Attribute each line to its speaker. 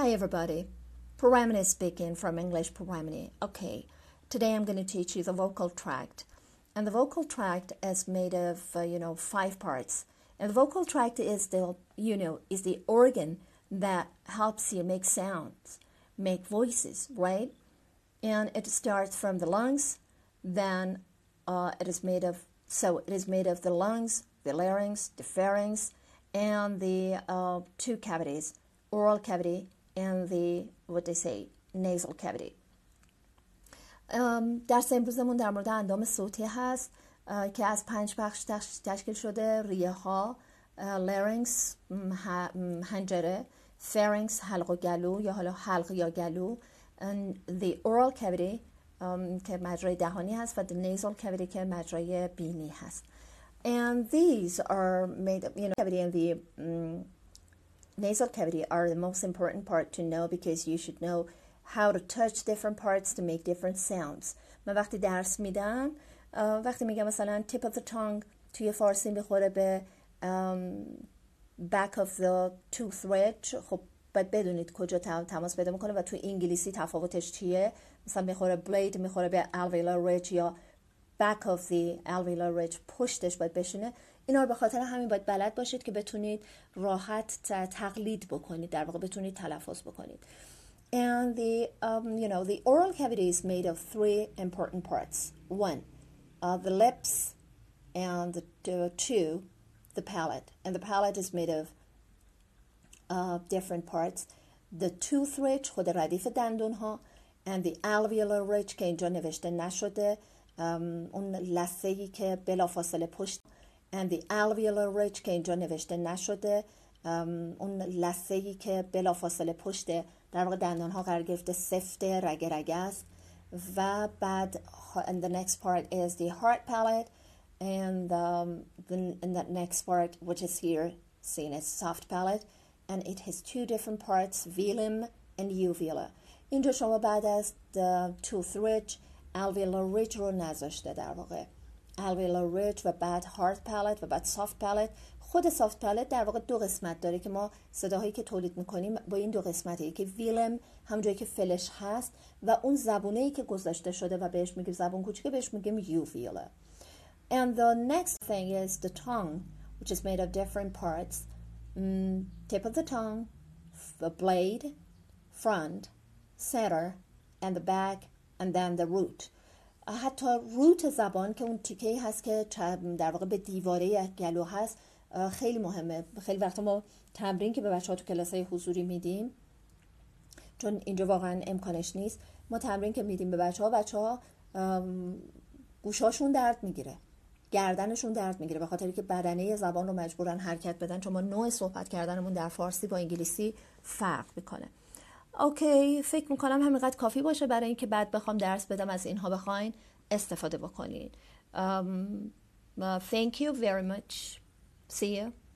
Speaker 1: Hi everybody, Paramini speaking from English Paramini. Okay, today I'm going to teach you the vocal tract. And the vocal tract is made of, uh, you know, five parts. And the vocal tract is the, you know, is the organ that helps you make sounds, make voices, right? And it starts from the lungs, then uh, it is made of, so it is made of the lungs, the larynx, the pharynx, and the uh, two cavities, oral cavity and the what they say nasal cavity. درس امروزمون در مورد اندام صوتی هست که از پنج بخش تشکیل شده ریه ها larynx حنجره pharynx حلق و گلو یا حالا حلق یا گلو the oral cavity که مجرای دهانی هست و the nasal cavity که مجرای بینی هست. And these are made you know cavity and the um, nasal cavity are the most important part to know because you should know how to touch different parts to make different sounds من وقتی درس میدم وقتی میگم مثلا tip of the tongue توی فارسی می‌خوره به back of the tooth ridge خب باید بدونید کجا تماس پیدا می‌کنه و تو انگلیسی تفاوتش چیه مثلا می‌خوره بلید می‌خوره به alveolar ridge یا back of the alveolar ridge پشتش باید بشینه اینا رو به خاطر همین باید بلد باشید که بتونید راحت تقلید بکنید در واقع بتونید تلفظ بکنید and the um, you know the oral cavity is made of three important parts one uh, the lips and the uh, two the palate and the palate is made of uh, different parts the tooth ridge خود ردیف دندون ها and the alveolar ridge که اینجا نوشته نشده um, اون لسه ای که بلافاصله پشت and the alveolar ridge که اینجا نوشته نشده اون لسه ای که بلافاصله پشت در واقع دندان ها قرار گرفته سفت رگ رگ است و بعد and the next part is the heart palate and um, the, and the next part which is here seen as soft palate and it has two different parts velum and uvula اینجا شما بعد از the tooth ridge alveolar ridge رو نذاشته در واقع alveolar ridge و بعد hard palate و بعد soft palate خود soft palate در واقع دو قسمت داره که ما صداهایی که تولید می‌کنیم با این دو قسمته که ویلم همونجایی که فلش هست و اون زبونه ای که گذاشته شده و بهش میگیم زبون کوچیکه بهش میگیم uvula and the next thing is the tongue which is made of different parts mm, tip of the tongue the blade front center and the back and then the root. حتی روت زبان که اون تیکه هست که در واقع به دیواره گلو هست خیلی مهمه. خیلی وقتا ما تمرین که به بچه ها تو کلاس های حضوری میدیم چون اینجا واقعا امکانش نیست ما تمرین که میدیم به بچه ها بچه ها گوشاشون درد می‌گیره. گردنشون درد می‌گیره. به خاطر که بدنه زبان رو مجبورن حرکت بدن چون ما نوع صحبت کردنمون در فارسی با انگلیسی فرق می‌کنه. اوکی فکر می‌کنم همینقدر کافی باشه برای اینکه بعد بخوام درس بدم از اینها بخواین استفاده بکنین. um, uh, thank you very much. See you.